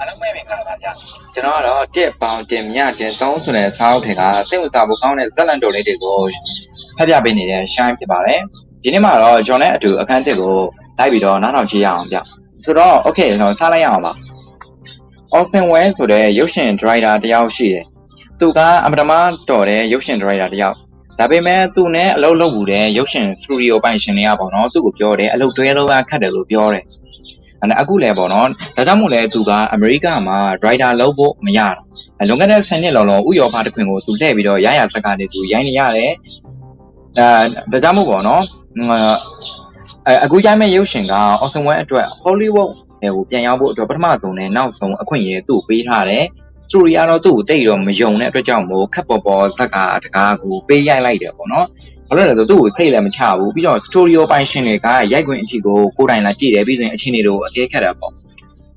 အားလုံးပဲမင်္ဂလာပါဗျာကျွန်တော်ကတော့တစ်ပေါင်တင်မြတင်သုံးဆိုတဲ့စာအုပ်တွေကစိတ်ဝင်စားဖို့ကောင်းတဲ့ဇက်လန်တိုလေးတွေကိုဖတ်ပြပေးနေတဲ့ shine ဖြစ်ပါတယ်ဒီနေ့မှာတော့ကျွန်တော်နဲ့အတူအခန်းတစ်ကိုလိုက်ပြီးတော့နားထောင်ကြည့်ရအောင်ဗျဆိုတော့ okay ကျွန်တော်စလိုက်ရအောင်ပါ Austin Wayne ဆိုတဲ့ရုပ်ရှင်ဒရိုက်တာတယောက်ရှိတယ်သူကအမတမတော်တဲ့ရုပ်ရှင်ဒရိုက်တာတယောက်ဒါပေမဲ့သူနဲ့အလုပ်လုပ်မှုတဲ့ရုပ်ရှင်စတူဒီယိုပိုင်ရှင်တွေကပေါ့နော်သူ့ကိုပြောတယ်အလုပ်တွဲလုံးကခတ်တယ်လို့ပြောတယ် အဲ့အခုလည်းပေါ့နော်ဒါကြောင့်မို့လဲသူကအမေရိကမှာ writer လုပ်ဖို့မရတော့လွန်ခဲ့တဲ့10နှစ်လောက်လောက်ဥရောပတစ်ခွင်ကိုသူလှည့်ပြီးတော့ရရစကားနဲ့သူရိုင်းနေရတယ်အဲဒါကြောင့်မို့ပေါ့နော်အဲအခုရိုင်းမဲ့ရုပ်ရှင်က Awesome One အတွက် Hollywood ဟိုပြန်ရောက်ဖို့အတွက်ပထမဆုံးနဲ့နောက်ဆုံးအခွင့်အရေးသူ့ကိုပေးထားတယ်စတိုရီကတော့သူ့ကိုတိတ်တော့မယုံတဲ့အတွက်ကြောင့်မို့ခက်ပေါ်ပေါ်ဇက်ကတကားကိုပေးရိုက်လိုက်တယ်ပေါ့နော် ဘာလို့လဲဆိုတော့သူ့ကိုစိတ်လည်းမချဘူးပြီးတော့စတိုရီယိုပိုင်ရှင်တွေကရိုက်ခွင့်အထိကိုကိုယ်တိုင်လာကြည့်တယ်ပြီးရင်အချင်းတွေကိုအကဲခတ်တာပေါ့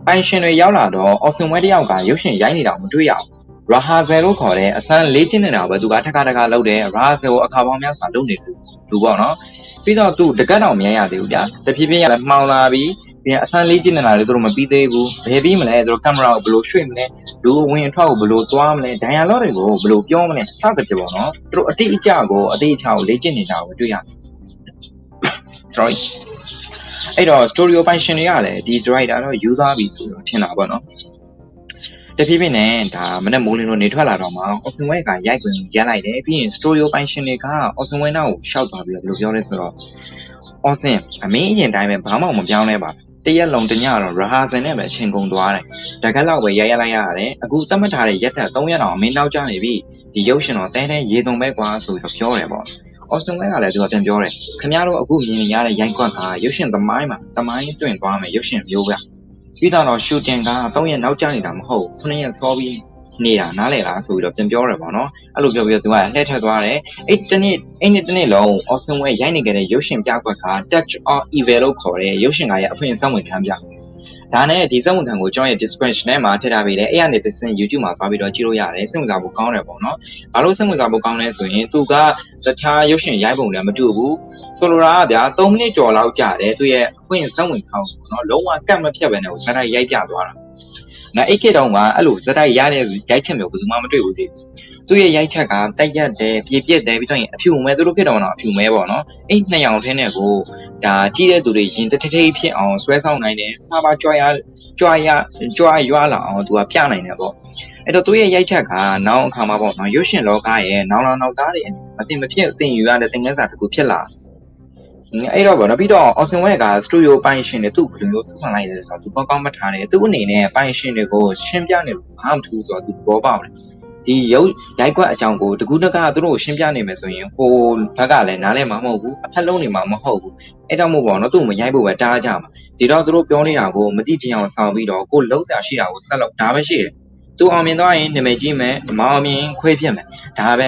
ပိုင်ရှင်တွေရောက်လာတော့ Awesome Way တယောက်ကရုပ်ရှင်ရိုက်နေတာမတွေ့ရဘူး Rahazel လို့ခေါ်တဲ့အစမ်းလေးချင်းနေတာပဲသူကထက်ခါတခါလုပ်တယ် Rahazel ကိုအခါပေါင်းများစွာလုပ်နေတယ်သူပေါ့နော်ပြီးတော့သူတကတ်တော့မရရသေးဘူးဗျာတဖြည်းဖြည်းရလည်းမှောင်လာပြီး ပြန်အစမ်းလေးချင်းနေတာလေသူတို့မပြီးသေးဘူးဘယ်ပြီးမလဲသူတို့ကင်မရာကိုဘယ်လိုရွှေ့မလဲလူဝင်အထွက်ကိုဘယ်လိုသွားမလဲဒိုင်ယာလော့တွေကိုဘယ်လိုပြောမလဲစသဖြင့်ပေါ့နော်သူတို့အတိအကျကိုအတိအကျကိုလေ့ကျင့်နေတာကိုတွေ့ရတယ် sorry အဲ့တော့ story ပိုင်ရှင်တွေကလည်းဒီ driver တော့ယူသားပြီဆိုတော့ထင်တာပေါ့နော်တဖြည်းဖြည်းနဲ့ဒါမနဲ့မိုးလင်းလို့နေထွက်လာတော့မှ Open Way ကရိုက်ခွင့်ရလိုက်တယ်ပြီးရင် story ပိုင်ရှင်တွေက Open Way နောက်ကိုရှောက်သွားပြီးတော့ဘယ်လိုပြောလဲဆိုတော့ Open အမင်းအရင်တိုင်းပဲဘာမှမပြောင်းလဲပါ တရက်လုံးတညတော့ rehearsal နဲ့ပဲအချိန်ကုန်သွားတယ်။တကက်လောက်ပဲရရလိုက်ရတယ်။အခုသတ်မှတ်ထားတဲ့ရက်သက်3ရက်တောင်မင်းနောက်ကျနေပြီ။ဒီရုပ်ရှင်တော့တဲတဲရေတုံပဲကွာဆိုပြီးပြောတယ်ပေါ့။ Austin Wayne ကလည်းသူကပြန်ပြောတယ်။ခင်ဗျားတို့အခုမြင်နေရတဲ့ရိုက်ကွက်ကရုပ်ရှင်သမိုင်းမှာသမိုင်းတွင်သွားမယ်ရုပ်ရှင်မျိုးပဲ။ပြီးတော့ shooting က3ရက်နောက်ကျနေတာမဟုတ်ဘူး။9ရက်စောပြီး နေတာနားလည်လားဆိုပြီးတော့ပြန်ပြောတယ်ပေါ့နော်အဲ့လိုပြောပြီးတော့သူကလှည့်ထက်သွားတယ်အဲ့တနေ့အဲ့နေ့တနေ့လုံး Austin Way ရိုက်နေကြတဲ့ရုပ်ရှင်ပြကွက်က Touch of Evil လို့ခေါ်တဲ့ရုပ်ရှင်ကရဲ့အဖွင့်စံဝင်ခံပြဒါနဲ့ဒီစက်ဝန်ခံကိုကျွန်တော်ရဲ့ description ထဲမှာထည့်ထားပေးတယ်အဲ့ရနေတစ်ဆင့် YouTube မှာသွားပြီးတော့ကြည့်လို့ရတယ်စိတ်ဝင်စားဖို့ကောင်းတယ်ပေါ့နော်ဘာလို့စိတ်ဝင်စားဖို့ကောင်းလဲဆိုရင်သူကတခြားရုပ်ရှင်ရိုက်ပုံလည်းမတူဘူးဆိုလိုတာကဗျာ3မိနစ်ကျော်လောက်ကြာတယ်သူရဲ့အဖွင့်စက်ဝန်ခံပေါ့နော်လုံးဝကတ်မဖြတ်ပဲနဲ့ကိုစရိုက်ရိုက်ပြသွားတာ ငါအိတ်ခေတုံးကအဲ့လိုစရိုက်ရတဲ့ရိုက်ချက်မျိုးဘယ်သူမှမတွေ့ဘူးသေးဘူးသူ့ရဲ့ရိုက်ချက်ကတိုက်ရက်တယ်ပြည့်ပြည့်တယ်ပြီးတော့ရင်အဖြူမဲသူတို့ခေတုံးတော့အဖြူမဲပေါ့နော်အဲ့နှစ်ယောက်ထင်းနဲ့ကိုဒါကြီးတဲ့သူတွေရင်တထထိဖြစ်အောင်ဆွဲဆောင်နိုင်တယ်။မှားပါကြွားရကြွားရကြွားရွာလာအောင်သူကပြနိုင်တယ်ပေါ့။အဲ့တော့သူရဲ့ရိုက်ချက်ကနောက်အခါမှာပေါ့နော်ရုပ်ရှင်လောကရဲ့နောင်လောင်နောက်သားတွေအတင်မဖြစ်အတင်ယူရတဲ့သင်ခန်းစာတစ်ခုဖြစ်လာ အဲ့တော့ဗောနော်ပြီးတော့ Austin West ကစတူဒီယိုပိုင်ရှင်တွေသူ့ဘယ်လိုမျိုးဆက်ဆံလိုက်လဲဆိုတော့သူကောင်းကောင်းမထားတယ်သူ့အနေနဲ့ပိုင်ရှင်တွေကိုရှင်းပြနေလို့ဘာမှမထူးဆိုတော့သူသဘောပေါက်တယ်ဒီရုပ်ရိုက်ကွက်အကြောင်းကိုတကူးတကသူတို့ကိုရှင်းပြနေမယ်ဆိုရင်ဟိုဘက်ကလည်းနားလဲမှာမဟုတ်ဘူးအဖက်လုံးနေမှာမဟုတ်ဘူးအဲ့တော့မို့ပေါ့နော်သူ့ကိုမရိုက်ဖို့ပဲတားကြမှာဒီတော့သူတို့ပြောနေတာကိုမတိချင်အောင်ဆောင်ပြီးတော့ကိုလုံးစရာရှိတာကိုဆက်လုပ်ဒါပဲရှိတယ်သူအောင်မြင်သွားရင်နာမည်ကြီးမယ်မအောင်မြင်ခွေးပြစ်မယ်ဒါပဲ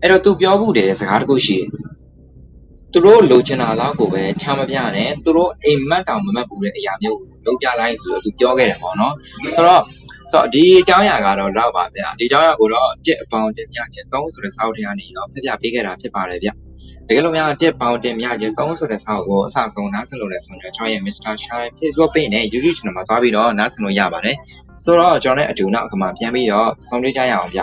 အဲ့တော့သူပြောဖို့တယ်စကားတခုရှိတယ် သူတို့လိုချင်တာလောက်ကိုပဲချာမပြနဲ့သူတို့အိမ်မက်တောင်မမက်ဘူးတဲ့အရာမျိုးကိုလုပ်ပြလိုက်ဆိုတော့သူပြောခဲ့တယ်ပေါ့နော်ဆိုတော့ဆိုတော့ဒီအကြောင်းအရာကတော့လောက်ပါဗျာဒီအကြောင်းအရာကိုတော့တစ်အပေါင်းတင်ပြခြင်း3ဆိုတဲ့စာအုပ်ထဲကနေတော့ဖျက်ပြပေးခဲ့တာဖြစ်ပါတယ်ဗျတကယ်လို့များတစ်ပေါင်းတင်ပြခြင်း3ဆိုတဲ့စာအုပ်ကိုအစဆုံးနားဆင်လို့လဲဆိုရင်ကျွန်တော်ရဲ့ Mr. Shine Facebook page နဲ့ YouTube channel မှာသွားပြီးတော့နားဆင်လို့ရပါတယ်ဆိုတော့ကျွန်တော်နဲ့အတူနောက်အခါမှာပြန်ပြီးတော့ဆုံးဖြတ်ကြရအောင်ဗျ